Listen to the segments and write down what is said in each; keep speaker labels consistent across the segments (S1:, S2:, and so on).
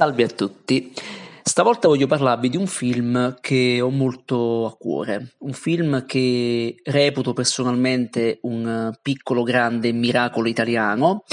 S1: Salve a tutti. Stavolta voglio parlarvi di un film che ho molto a cuore, un film che reputo personalmente un piccolo grande miracolo italiano.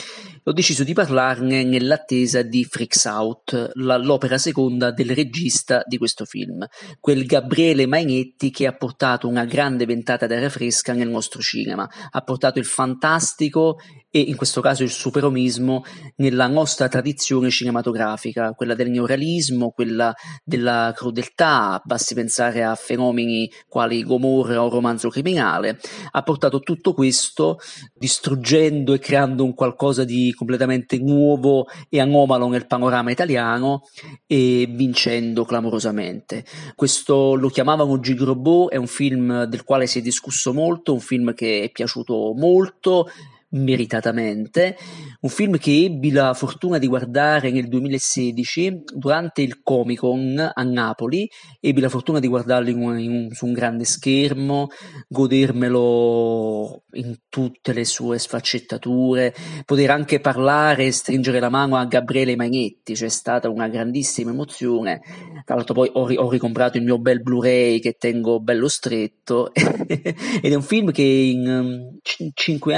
S1: Ho deciso di parlarne nell'attesa di Freaks Out, la, l'opera seconda del regista di questo film, quel Gabriele Mainetti che ha portato una grande ventata d'aria fresca nel nostro cinema, ha portato il fantastico e in questo caso il superomismo nella nostra tradizione cinematografica, quella del neorealismo, quella della crudeltà, basti pensare a fenomeni quali Gomorra o Romanzo criminale, ha portato tutto questo distruggendo e creando un qualcosa di completamente nuovo e anomalo nel panorama italiano e vincendo clamorosamente. Questo lo chiamavano Gigrobot, è un film del quale si è discusso molto, un film che è piaciuto molto meritatamente, un film che ebbi la fortuna di guardare nel 2016 durante il Comic Con a Napoli, ebbi la fortuna di guardarlo in un, in un, su un grande schermo, godermelo in tutte le sue sfaccettature, poter anche parlare e stringere la mano a Gabriele Magnetti, c'è stata una grandissima emozione, tra l'altro poi ho, ho ricomprato il mio bel Blu-ray che tengo bello stretto. Ed è un film che in c- cinque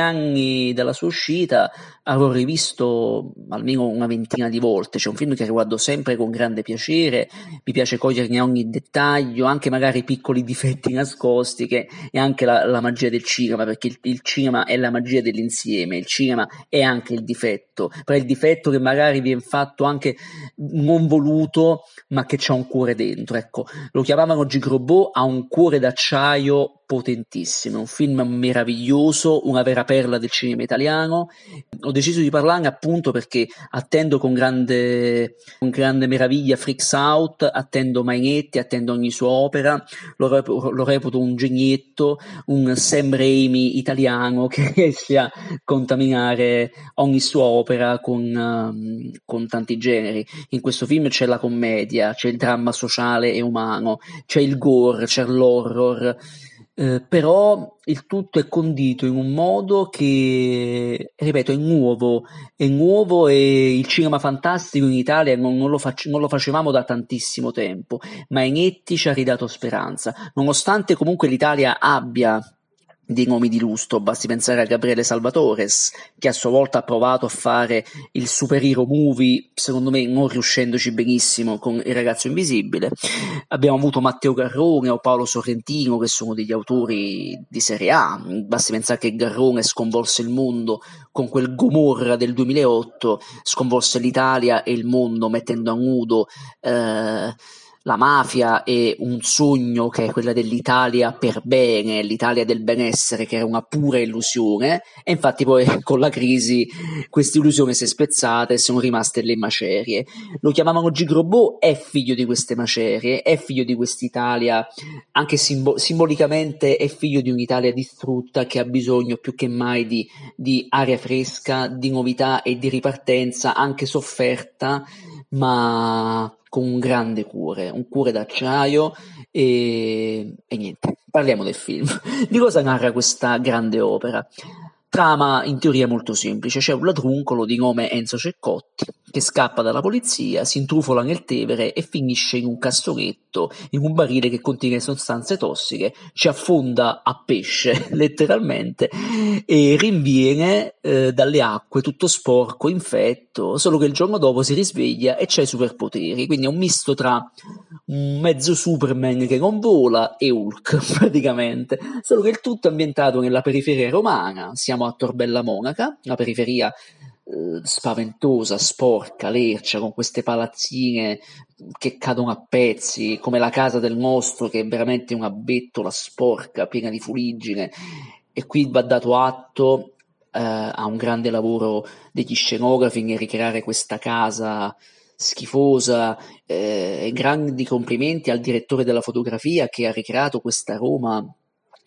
S1: dalla sua uscita avrò rivisto almeno una ventina di volte, c'è un film che riguardo sempre con grande piacere, mi piace coglierne ogni dettaglio, anche magari piccoli difetti nascosti, che è anche la, la magia del cinema, perché il, il, cinema è la magia dell'insieme, il cinema è anche il difetto, però è il difetto che magari viene fatto anche non voluto, ma che c'ha un cuore dentro, ecco, lo chiamavano Gigrobot, ha un cuore d'acciaio potentissimo, un film meraviglioso, una vera perla del cinema italiano. Ho deciso di parlarne appunto perché attendo con grande, con grande meraviglia Freaks Out, attendo Mainetti, attendo ogni sua opera, lo, reputo, lo reputo un genietto, un Sam Raimi italiano che riesce a contaminare ogni sua opera con, um, con tanti generi. In questo film c'è la commedia, c'è il dramma sociale e umano, c'è il gore, c'è l'horror eh, però il tutto è condito in un modo che, ripeto, è nuovo, è nuovo e il cinema fantastico in Italia non, non, lo, fac- non lo, facevamo da tantissimo tempo, ma Enetti ci ha ridato speranza, nonostante comunque l'Italia abbia dei nomi di lustro, basti pensare a Gabriele Salvatores, che a sua volta ha provato a fare il superhero movie, secondo me non riuscendoci benissimo con Il ragazzo invisibile. Abbiamo avuto Matteo Garrone o Paolo Sorrentino, che sono degli autori di serie A, basti pensare che Garrone sconvolse il mondo con quel Gomorra del 2008, sconvolse l'Italia e il mondo mettendo a nudo eh, la mafia è un sogno che è quella dell'Italia per bene, l'Italia del benessere, che era una pura illusione, e infatti poi con la crisi questa illusione si è spezzata e sono rimaste le macerie. Lo chiamavano Gigrobot, è figlio di queste macerie, è figlio di quest'Italia, anche simbo- simbolicamente è figlio di un'Italia distrutta che ha bisogno più che mai di, di aria fresca, di novità e di ripartenza, anche sofferta, ma con un grande cuore, un cuore d'acciaio e, e niente, parliamo del film. Di cosa narra questa grande opera? Trama in teoria molto semplice, c'è un ladruncolo di nome Enzo Ceccotti che scappa dalla polizia, si intrufola nel Tevere e finisce in un cassonetto, in un barile che contiene sostanze tossiche, ci affonda a pesce letteralmente e rinviene eh, dalle acque tutto sporco, infetto, solo che il giorno dopo si risveglia e c'ha i superpoteri, quindi è un misto tra un mezzo Superman che non vola e Hulk praticamente, solo che il tutto è ambientato nella periferia romana, siamo a Torbella Monaca, la periferia eh, spaventosa, sporca, lercia, con queste palazzine che cadono a pezzi, come la casa del nostro che è veramente una bettola sporca, piena di fuliggine, e qui va dato atto eh, a un grande lavoro degli scenografi nel ricreare questa casa schifosa eh, grandi complimenti al direttore della fotografia che ha ricreato questa Roma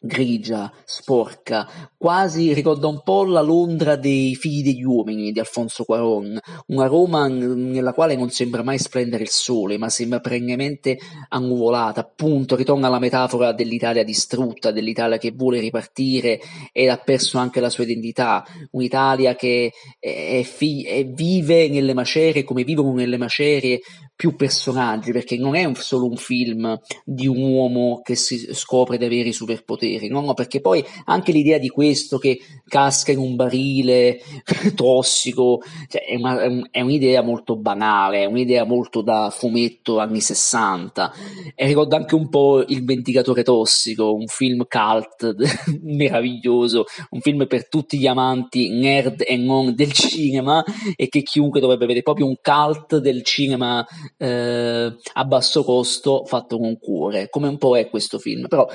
S1: grigia, sporca, quasi ricorda un po' la Londra dei figli degli uomini di Alfonso Cuaron, una Roma nella quale non sembra mai splendere il sole, ma sembra pregnamente annuvolata, appunto ritorna alla metafora dell'Italia distrutta, dell'Italia che vuole ripartire ed ha perso anche la sua identità, un'Italia che è, fi- è vive nelle macerie come vivono nelle macerie più personaggi, perché non è un, solo un film di un uomo che si scopre di avere i superpoteri, no? no, perché poi anche l'idea di questo che casca in un barile tossico, cioè è, una, è, un'idea molto banale, è un'idea molto da fumetto anni 60, e ricorda anche un po' Il Vendicatore Tossico, un film cult meraviglioso, un film per tutti gli amanti nerd e non del cinema, e che chiunque dovrebbe vedere, proprio un cult del cinema eh, a basso costo fatto con cuore, come un po' è questo film. Però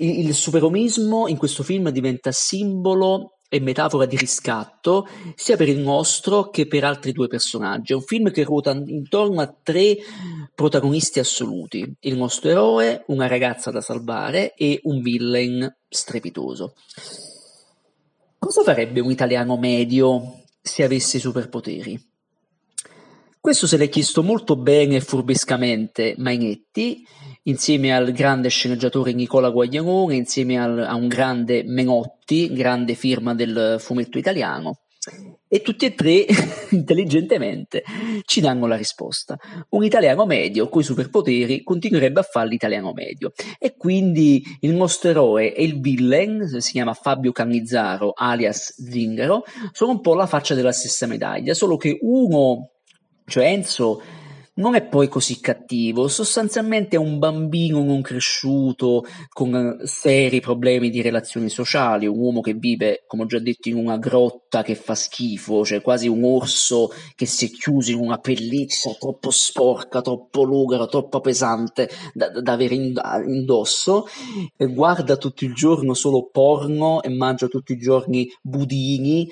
S1: il, il superomismo in questo film diventa simbolo e metafora di riscatto sia per il nostro che per altri due personaggi. È un film che ruota intorno a tre protagonisti assoluti: il nostro eroe, una ragazza da salvare e un villain strepitoso. Cosa farebbe un italiano medio se avesse superpoteri? Questo se l'è chiesto molto bene e furbescamente Mainetti, insieme al grande sceneggiatore Nicola Guaglianone, insieme al, a un grande Menotti, grande firma del fumetto italiano. E tutti e tre, intelligentemente, ci danno la risposta. Un italiano medio coi superpoteri continuerebbe a fare l'italiano medio. E quindi il nostro eroe e il villain, si chiama Fabio Cannizzaro, alias Zingaro, sono un po' la faccia della stessa medaglia, solo che uno cioè Enzo non è poi così cattivo, sostanzialmente è un bambino non cresciuto con eh, seri problemi di relazioni sociali, un uomo che vive, come ho già detto, in una grotta che fa schifo, cioè quasi un orso che si è chiuso in una pelliccia troppo sporca, troppo lugara, troppo pesante da, da avere indosso, guarda tutto il giorno solo porno e mangia tutti i giorni budini,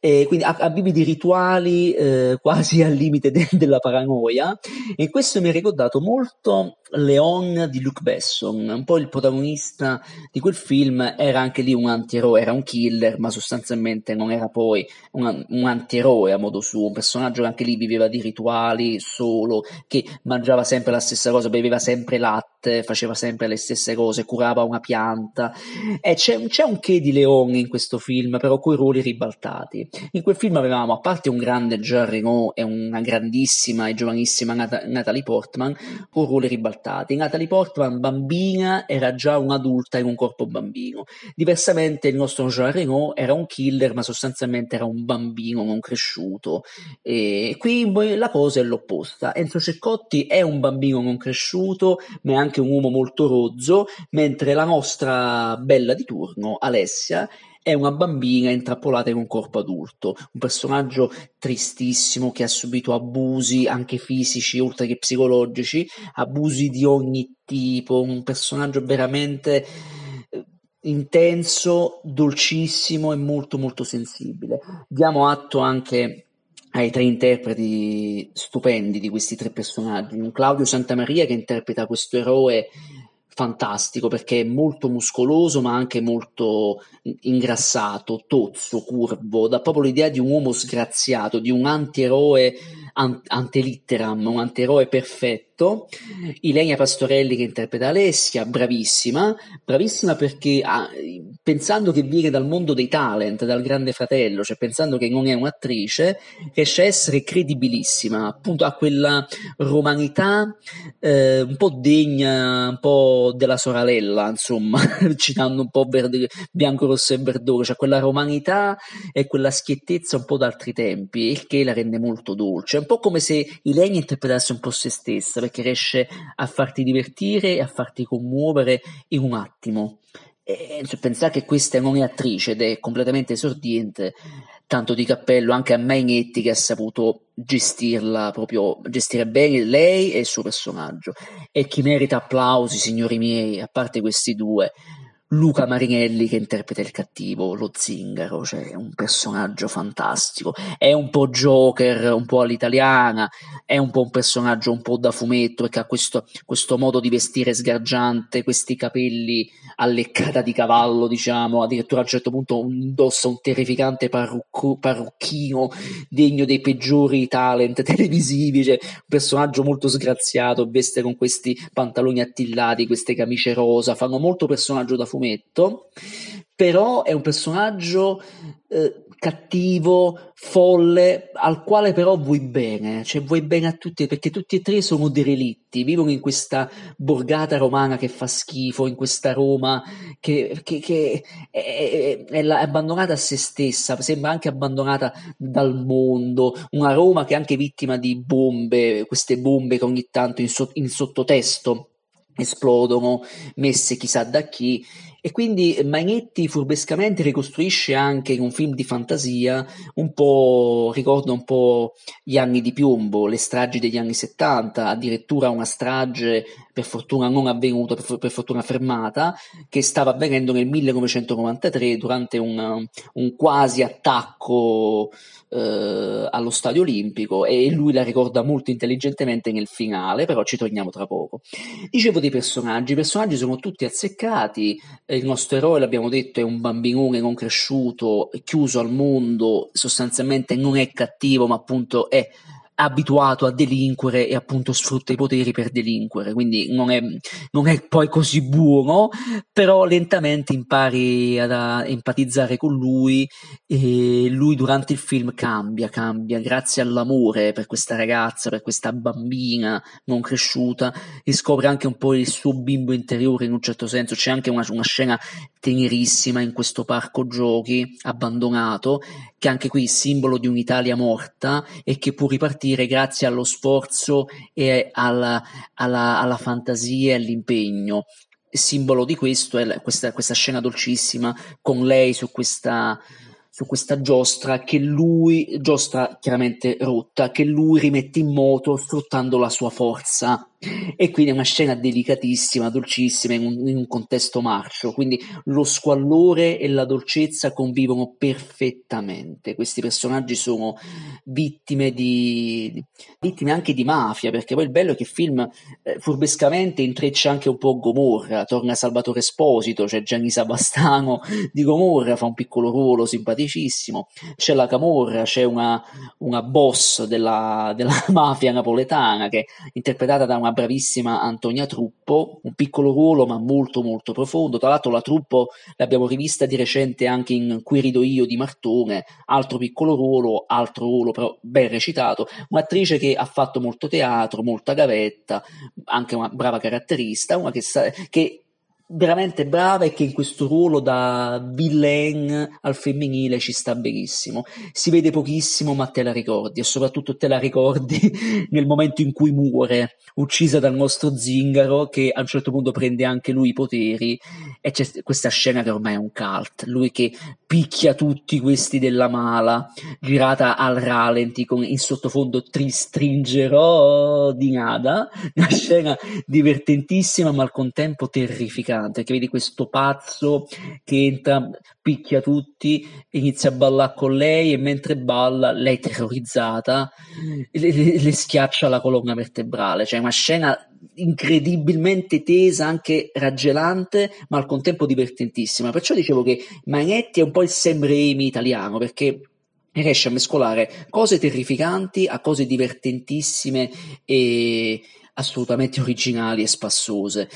S1: quindi ha, ha di rituali eh, quasi al limite de- della paranoia e questo mi ha ricordato molto Leon di Luc Besson, un po' il protagonista di quel film, era anche lì un antieroe, era un killer, ma sostanzialmente non era poi un, un antieroe a modo suo, un personaggio che anche lì viveva di rituali solo, che mangiava sempre la stessa cosa, beveva sempre latte, faceva sempre le stesse cose, curava una pianta. E c'è, c'è un che di Leon in questo film, però coi ruoli ribaltati. In quel film avevamo, a parte un grande Jean Reno e una grandissima e giovanissima Nat- Natalie Portman, con ruoli ribaltati trattati. Natalie Portman, bambina, era già un'adulta in un corpo bambino. Diversamente il nostro Jean Reno era un killer, ma sostanzialmente era un bambino non cresciuto. E qui la cosa è l'opposta. Enzo Ceccotti è un bambino non cresciuto, ma è anche un uomo molto rozzo, mentre la nostra bella di turno, Alessia, è una bambina intrappolata in un corpo adulto, un personaggio tristissimo che ha subito abusi anche fisici oltre che psicologici, abusi di ogni tipo, un personaggio veramente eh, intenso, dolcissimo e molto molto sensibile. Diamo atto anche ai tre interpreti stupendi di questi tre personaggi, un Claudio Santamaria che interpreta questo eroe fantastico perché è molto muscoloso ma anche molto ingrassato, tozzo, curvo, dà proprio l'idea di un uomo sgraziato, di un antieroe antelitteram, un antieroe perfetto detto, Ilenia Pastorelli che interpreta Alessia, bravissima, bravissima perché ah, pensando che viene dal mondo dei talent, dal grande fratello, cioè pensando che non è un'attrice, riesce a essere credibilissima, appunto ha quella romanità eh, un po' degna, un po' della sorella, insomma, citando un po' verde, Bianco, Rosso e Verdone, cioè quella romanità e quella schiettezza un po' d'altri tempi, il che la rende molto dolce, un po' come se Ilenia interpretasse un po' se stessa, riesce a farti divertire e a farti commuovere in un attimo. E cioè, pensare che questa non è attrice ed è completamente esordiente, tanto di cappello anche a Mainetti che ha saputo gestirla proprio, gestire bene lei e il suo personaggio. E chi merita applausi, signori miei, a parte questi due, Luca Marinelli che interpreta il cattivo, lo zingaro, cioè un personaggio fantastico, è un po' Joker, un po' all'italiana, è un po' un personaggio un po' da fumetto perché ha questo, questo modo di vestire sgargiante, questi capelli a di cavallo, diciamo, addirittura a un certo punto indossa un terrificante parrucco, parrucchino degno dei peggiori talent televisivi, cioè un personaggio molto sgraziato, veste con questi pantaloni attillati, queste camicie rosa, fanno molto personaggio da fumetto fumetto, però è un personaggio eh, cattivo, folle, al quale però vuoi bene, cioè vuoi bene a tutti, perché tutti e tre sono derelitti, vivono in questa borgata romana che fa schifo, in questa Roma che, che, che è, è, è, abbandonata a se stessa, sembra anche abbandonata dal mondo, una Roma che è anche vittima di bombe, queste bombe che ogni tanto in, so, in sottotesto esplodono, messe chissà da chi, e quindi Magnetti furbescamente ricostruisce anche in un film di fantasia un po', ricorda un po' gli anni di piombo, le stragi degli anni 70, addirittura una strage per fortuna non avvenuta, per, per fortuna fermata, che stava avvenendo nel 1993 durante un, un quasi attacco eh, allo stadio olimpico e lui la ricorda molto intelligentemente nel finale, però ci torniamo tra poco. Dicevo dei personaggi, i personaggi sono tutti azzeccati, il nostro eroe, l'abbiamo detto, è un bambinone non cresciuto, chiuso al mondo, sostanzialmente non è cattivo, ma appunto è abituato a delinquere e appunto sfrutta i poteri per delinquere, quindi non è, non è poi così buono, però lentamente impari ad empatizzare con lui e lui durante il film cambia, cambia, grazie all'amore per questa ragazza, per questa bambina non cresciuta, riscopre anche un po' il suo bimbo interiore in un certo senso, c'è anche una, una scena tenerissima in questo parco giochi abbandonato, che anche qui simbolo di un'Italia morta e che può ripartire grazie allo sforzo e alla, alla, alla fantasia e all'impegno. Simbolo di questo è questa, questa scena dolcissima con lei su questa, su questa giostra che lui, giostra chiaramente rotta, che lui rimette in moto sfruttando la sua forza e quindi è una scena delicatissima, dolcissima, in un, in un, contesto marcio, quindi lo squallore e la dolcezza convivono perfettamente. Questi personaggi sono vittime di vittime anche di mafia, perché poi il bello è che il film eh, furbescamente intreccia anche un po' Gomorra, torna Salvatore Esposito, c'è Gianni Sabastano di Gomorra, fa un piccolo ruolo simpaticissimo, c'è la Camorra, c'è una, una boss della, della mafia napoletana che è interpretata da una bravissima Antonia Truppo, un piccolo ruolo ma molto molto profondo. Tra l'altro la Truppo l'abbiamo rivista di recente anche in Qui rido io di Martone, altro piccolo ruolo, altro ruolo però ben recitato, un'attrice che ha fatto molto teatro, molta gavetta, anche una brava caratterista, una che, sa- che veramente brava e che in questo ruolo da villain al femminile ci sta benissimo. Si vede pochissimo, ma te la ricordi e soprattutto te la ricordi nel momento in cui muore, uccisa dal nostro zingaro che a un certo punto prende anche lui i poteri e c'è questa scena che ormai è un cult, lui che picchia tutti questi della mala, girata al ralenti con in sottofondo Tri stringerò di nada, una scena divertentissima ma al contempo terrificante interessante, che vedi questo pazzo che entra, picchia tutti, inizia a ballare con lei e mentre balla, lei terrorizzata, le, le, le schiaccia la colonna vertebrale, cioè una scena incredibilmente tesa, anche raggelante, ma al contempo divertentissima. Perciò dicevo che Magnetti è un po' il Sam Raimi italiano, perché riesce a mescolare cose terrificanti a cose divertentissime e assolutamente originali e spassose.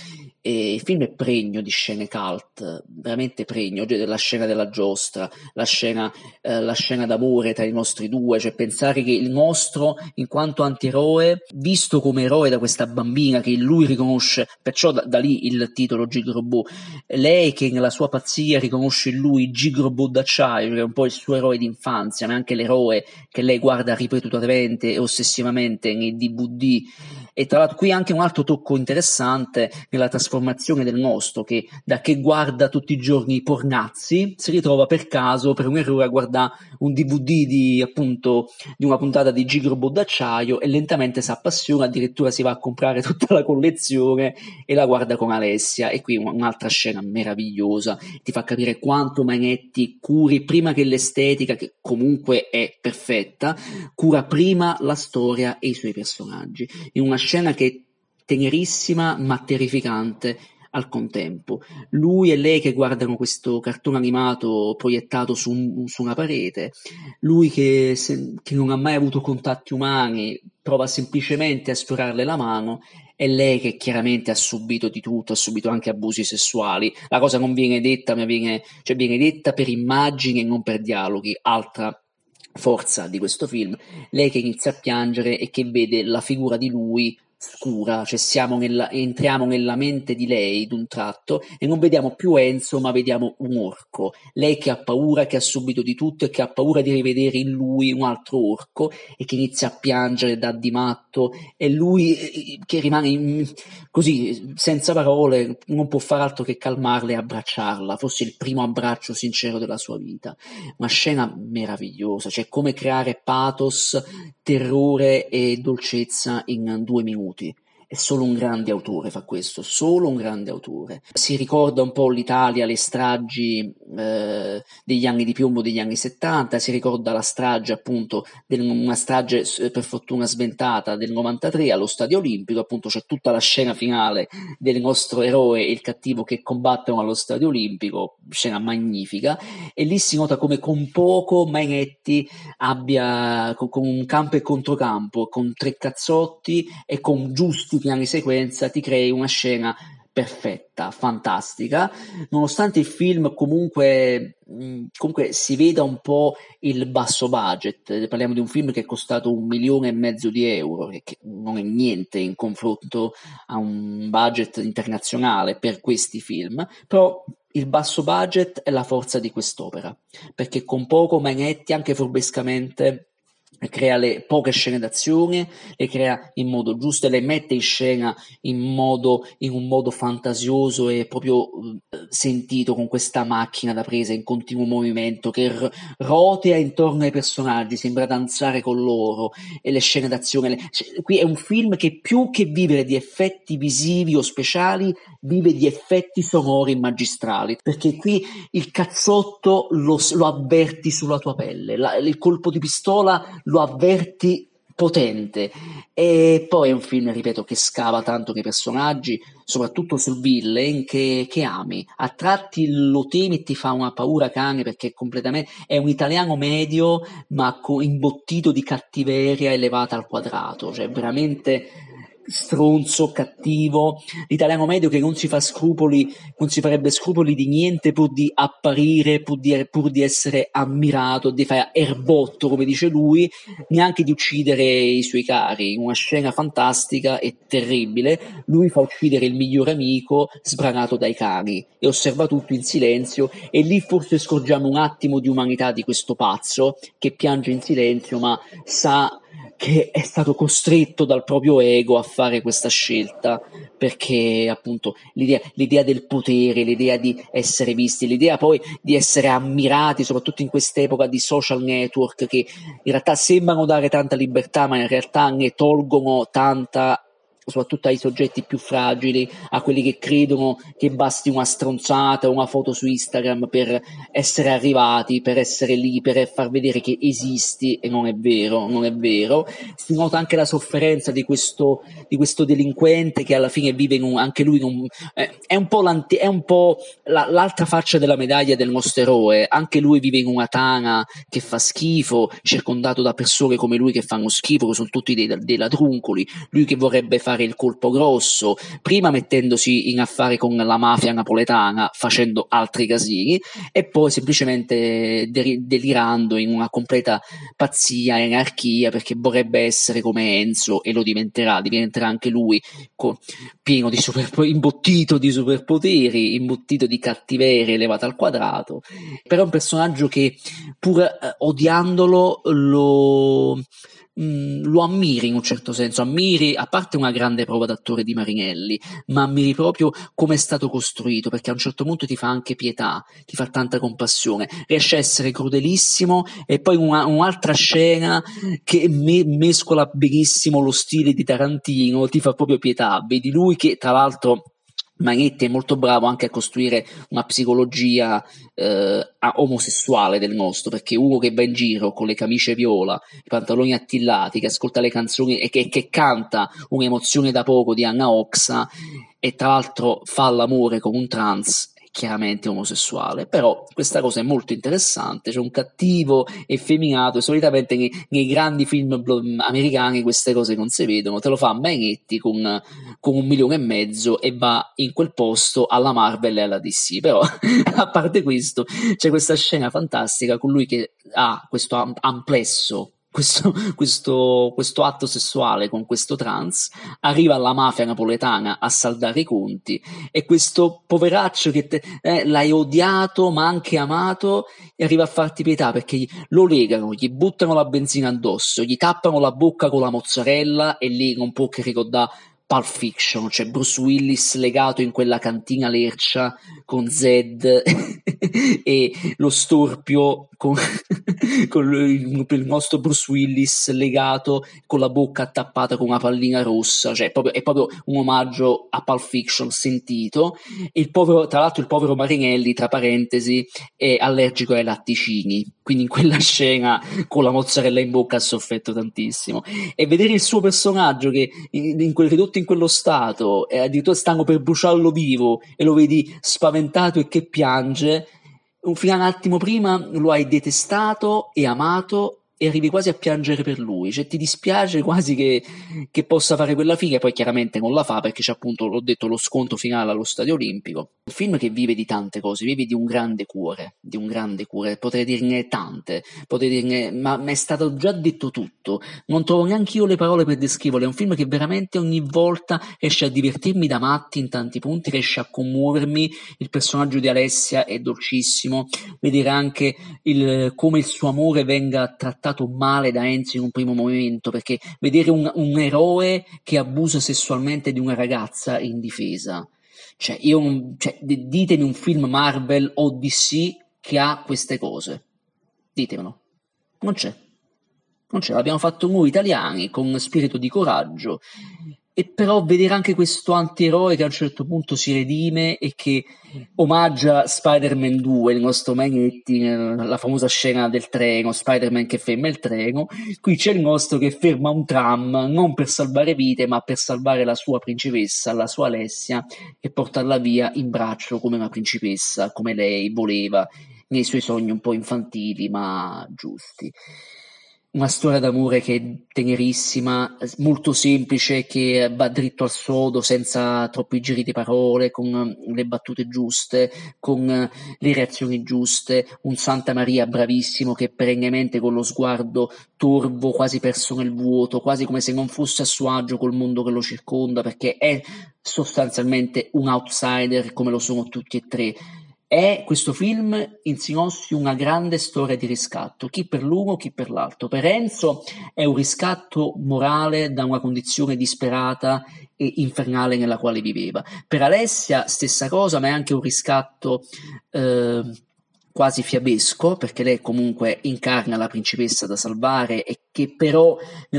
S1: E il film è pregno di scene cult, veramente pregno, la scena della giostra, la scena, eh, la scena d'amore tra i nostri due, cioè pensare che il nostro, in quanto antieroe, visto come eroe da questa bambina che lui riconosce, perciò da, da lì il titolo Gigrobot, lei che nella sua pazzia riconosce in lui Gigrobot d'acciaio, che è un po' il suo eroe d'infanzia, ma anche l'eroe che lei guarda ripetutamente e ossessivamente nei DVD E tra l'altro qui anche un altro tocco interessante nella trasformazione del nostro, che da che guarda tutti i giorni i pornazzi, si ritrova per caso, per un errore, a guardare un DVD di appunto di una puntata di Gigrobo d'acciaio e lentamente si appassiona, addirittura si va a comprare tutta la collezione e la guarda con Alessia. E qui un'altra scena meravigliosa, ti fa capire quanto Magnetti curi prima che l'estetica, che comunque è perfetta, cura prima la storia e i suoi personaggi. In una scena che è tenerissima ma terrificante al contempo. Lui e lei che guardano questo cartone animato proiettato su, su una parete, lui che, se, che, non ha mai avuto contatti umani, prova semplicemente a sfiorarle la mano e lei che chiaramente ha subito di tutto, ha subito anche abusi sessuali. La cosa non viene detta, ma viene, cioè viene detta per immagini e non per dialoghi. Altra forza di questo film, lei che inizia a piangere e che vede la figura di lui scura, cioè nella, entriamo nella mente di lei d'un tratto e non vediamo più Enzo, ma vediamo un orco. Lei che ha paura, che ha subito di tutto e che ha paura di rivedere in lui un altro orco e che inizia a piangere da di matto e lui eh, che rimane in, così senza parole, non può fare altro che calmarla e abbracciarla, forse il primo abbraccio sincero della sua vita. Una scena meravigliosa, cioè come creare pathos, terrore e dolcezza in due minuti. E solo un grande autore fa questo, solo un grande autore. Si ricorda un po' l'Italia, le stragi eh, degli anni di piombo degli anni 70, si ricorda la strage appunto, del, una strage per fortuna sventata del 93 allo Stadio Olimpico, appunto c'è tutta la scena finale del nostro eroe e il cattivo che combattono allo Stadio Olimpico, scena magnifica, e lì si nota come con poco Mainetti abbia, con, con un campo e controcampo, con tre cazzotti e con giusti questi piani sequenza ti crei una scena perfetta, fantastica, nonostante il film comunque, comunque si veda un po' il basso budget, parliamo di un film che è costato un milione e mezzo di euro, che non è niente in confronto a un budget internazionale per questi film, però il basso budget è la forza di quest'opera, perché con poco Magnetti, anche furbescamente, crea le poche scene d'azione, le crea in modo giusto e le mette in scena in, modo, in un modo fantasioso e proprio eh, sentito con questa macchina da presa in continuo movimento che r- rotea intorno ai personaggi, sembra danzare con loro e le scene d'azione. Le... Cioè, qui è un film che più che vivere di effetti visivi o speciali vive di effetti sonori magistrali, perché qui il cazzotto lo, lo avverti sulla tua pelle, la, il colpo di pistola lo avverti potente e poi è un film, ripeto, che scava tanto nei personaggi, soprattutto sul villain che, che, ami. A tratti lo temi e ti fa una paura cane perché è completamente è un italiano medio ma imbottito di cattiveria elevata al quadrato, cioè veramente stronzo, cattivo, l'italiano medio che non si fa scrupoli, non si farebbe scrupoli di niente pur di apparire, pur di, pur di essere ammirato, di fare erbotto, come dice lui, neanche di uccidere i suoi cari. Una scena fantastica e terribile. Lui fa uccidere il migliore amico sbranato dai cani e osserva tutto in silenzio e lì forse scorgiamo un attimo di umanità di questo pazzo che piange in silenzio ma sa che è stato costretto dal proprio ego a fare questa scelta perché appunto l'idea, l'idea, del potere, l'idea di essere visti, l'idea poi di essere ammirati, soprattutto in quest'epoca di social network che in realtà sembrano dare tanta libertà, ma in realtà ne tolgono tanta soprattutto ai soggetti più fragili, a quelli che credono che basti una stronzata o una foto su Instagram per essere arrivati, per essere lì, per far vedere che esisti e non è vero, non è vero. Si nota anche la sofferenza di questo, di questo delinquente che alla fine vive un, anche lui in un, eh, è un po', è un po la, l'altra faccia della medaglia del nostro eroe, anche lui vive in una tana che fa schifo, circondato da persone come lui che fanno schifo, che sono tutti dei, dei ladruncoli, lui che vorrebbe fare fare il colpo grosso, prima mettendosi in affare con la mafia napoletana, facendo altri casini, e poi semplicemente de- delirando in una completa pazzia e anarchia perché vorrebbe essere come Enzo e lo diventerà, diventerà anche lui co- pieno di super- imbottito di superpoteri, imbottito di cattiveria elevata al quadrato, però è un personaggio che pur eh, odiandolo lo mh, lo ammiri in un certo senso, ammiri, a parte una grande prova d'attore di Marinelli, ma ammiri proprio come è stato costruito, perché a un certo punto ti fa anche pietà, ti fa tanta compassione, riesce a essere crudelissimo e poi una, un'altra scena che me, mescola benissimo lo stile di Tarantino, ti fa proprio pietà, vedi lui che tra l'altro Magnetti è molto bravo anche a costruire una psicologia eh, omosessuale del nostro, perché uno che va in giro con le camicie viola, i pantaloni attillati, che ascolta le canzoni e che, che canta un'emozione da poco di Anna Oxa e tra l'altro fa l'amore con un trans chiaramente omosessuale, però questa cosa è molto interessante, c'è un cattivo effeminato e solitamente nei, nei grandi film americani queste cose non si vedono, te lo fa Magnetti con, con, un milione e mezzo e va in quel posto alla Marvel e alla DC, però a parte questo c'è questa scena fantastica con lui che ha questo amplesso questo, questo, questo, atto sessuale con questo trans, arriva alla mafia napoletana a saldare i conti e questo poveraccio che te, eh, l'hai odiato ma anche amato arriva a farti pietà perché lo legano, gli buttano la benzina addosso, gli tappano la bocca con la mozzarella e lì non può che ricordare Pulp Fiction, cioè Bruce Willis legato in quella cantina lercia con Zed e lo storpio con, con il, il, nostro Bruce Willis legato con la bocca tappata con una pallina rossa, cioè proprio, è proprio un omaggio a Pulp Fiction sentito. Povero, tra l'altro il povero Marinelli, tra parentesi, è allergico ai latticini, quindi in quella scena con la mozzarella in bocca ha sofferto tantissimo. E vedere il suo personaggio che in, in quel ridotto in quello stato e addirittura stanno per bruciarlo vivo e lo vedi spaventato e che piange, un attimo prima lo hai detestato e amato e arrivi quasi a piangere per lui, cioè ti dispiace quasi che, che possa fare quella figa, poi chiaramente non la fa perché c'è appunto, l'ho detto, lo sconto finale allo Stadio Olimpico. Un film che vive di tante cose, vive di un grande cuore, di un grande cuore, potrei dirne tante, potrei dirne, ma mi è stato già detto tutto, non trovo neanche io le parole per descriverlo, è un film che veramente ogni volta riesce a divertirmi da matti in tanti punti, riesce a commuovermi, il personaggio di Alessia è dolcissimo, vedere anche il, come il suo amore venga trattato trattato male da Enzo in un primo momento, perché vedere un, un eroe che abusa sessualmente di una ragazza in difesa, cioè, io, cioè, ditemi un film Marvel o DC che ha queste cose. Ditemelo. Non c'è. Non c'è. L'abbiamo fatto noi italiani con spirito di coraggio e però vedere anche questo antieroe che a un certo punto si redime e che omaggia Spider-Man 2, il nostro Magnetti, la famosa scena del treno, Spider-Man che ferma il treno, qui c'è il nostro che ferma un tram non per salvare vite ma per salvare la sua principessa, la sua Alessia e portarla via in braccio come una principessa, come lei voleva nei suoi sogni un po' infantili ma giusti una storia d'amore che è tenerissima, molto semplice, che va dritto al sodo, senza troppi giri di parole, con le battute giuste, con le reazioni giuste, un Santa Maria bravissimo che perennemente con lo sguardo torvo, quasi perso nel vuoto, quasi come se non fosse a suo agio col mondo che lo circonda, perché è sostanzialmente un outsider come lo sono tutti e tre è questo film insinossi una grande storia di riscatto, chi per l'uno, chi per l'altro. Per Enzo è un riscatto morale da una condizione disperata e infernale nella quale viveva. Per Alessia stessa cosa, ma è anche un riscatto eh, quasi fiabesco, perché lei comunque incarna la principessa da salvare e che però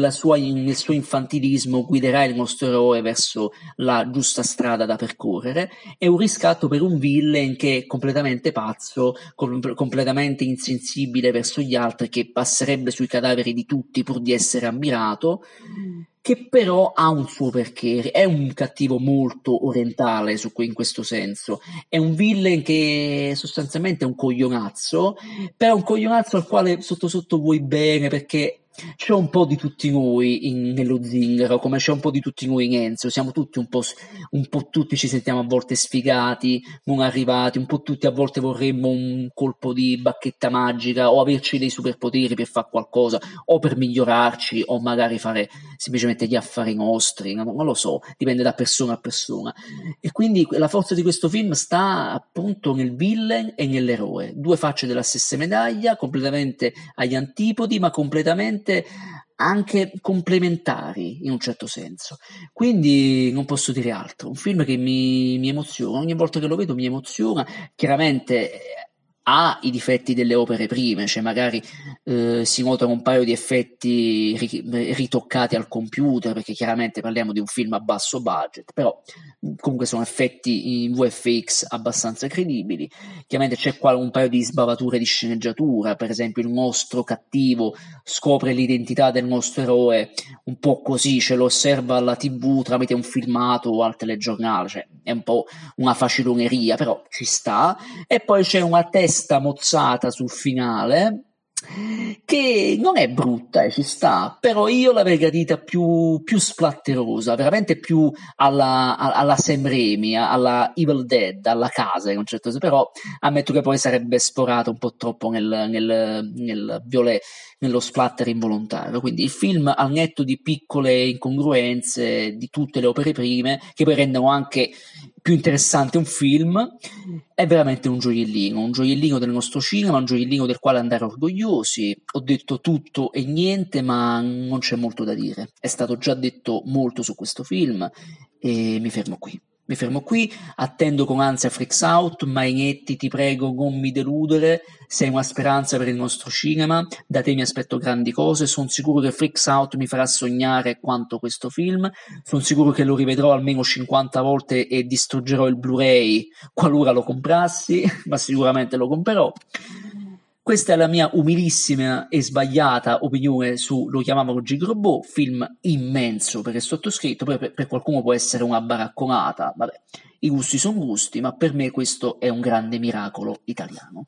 S1: sua, nel suo infantilismo guiderà il nostro eroe verso la giusta strada da percorrere, è un riscatto per un villain che è completamente pazzo, com- completamente insensibile verso gli altri, che passerebbe sui cadaveri di tutti pur di essere ammirato, che però ha un suo perché, è un cattivo molto orientale su, in questo senso, è un villain che sostanzialmente è un coglionazzo, però è un coglionazzo al quale sotto sotto vuoi bene perché c'è un po' di tutti noi in, nello zingaro, come c'è un po' di tutti noi in Enzo, siamo tutti un po', un po' tutti ci sentiamo a volte sfigati, non arrivati, un po' tutti a volte vorremmo un colpo di bacchetta magica o averci dei superpoteri per fare qualcosa o per migliorarci o magari fare semplicemente gli affari nostri, non, non lo so, dipende da persona a persona. E quindi la forza di questo film sta appunto nel villain e nell'eroe, due facce della stessa medaglia, completamente agli antipodi, ma completamente anche complementari in un certo senso. Quindi non posso dire altro. Un film che mi, mi emoziona, ogni volta che lo vedo mi emoziona. Chiaramente ha i difetti delle opere prime, cioè magari eh, si notano un paio di effetti ri- ritoccati al computer, perché chiaramente parliamo di un film a basso budget, però comunque sono effetti in VFX abbastanza credibili. Chiaramente c'è qua un paio di sbavature di sceneggiatura, per esempio il nostro cattivo scopre l'identità del nostro eroe un po' così, ce lo osserva alla tv tramite un filmato o al telegiornale, cioè è un po' una faciloneria, però ci sta. E poi c'è una testa testa mozzata sul finale che non è brutta, eh, ci sta, però io l'avrei gradita più, più splatterosa, veramente più alla, alla Sam Raimi, alla Evil Dead, alla casa in un certo senso, però ammetto che poi sarebbe esplorato un po' troppo nel, nel, nel violet, nello splatter involontario, quindi il film al netto di piccole incongruenze di tutte le opere prime, che poi rendono anche più interessante un film, è veramente un gioiellino, un gioiellino del nostro cinema, un gioiellino del quale andare orgogliosi. Ho detto tutto e niente, ma non c'è molto da dire. È stato già detto molto su questo film e mi fermo qui. Mi fermo qui, attendo con ansia Freaks Out, Marinetti ti prego non mi deludere, sei una speranza per il nostro cinema, da te mi aspetto grandi cose, sono sicuro che Freaks Out mi farà sognare quanto questo film, sono sicuro che lo rivedrò almeno 50 volte e distruggerò il Blu-ray qualora lo comprassi, ma sicuramente lo comprerò. Questa è la mia umilissima e sbagliata opinione su Lo chiamavano Gigrobot, film immenso per il sottoscritto, per, per qualcuno può essere una baracconata, vabbè, i gusti sono gusti, ma per me questo è un grande miracolo italiano.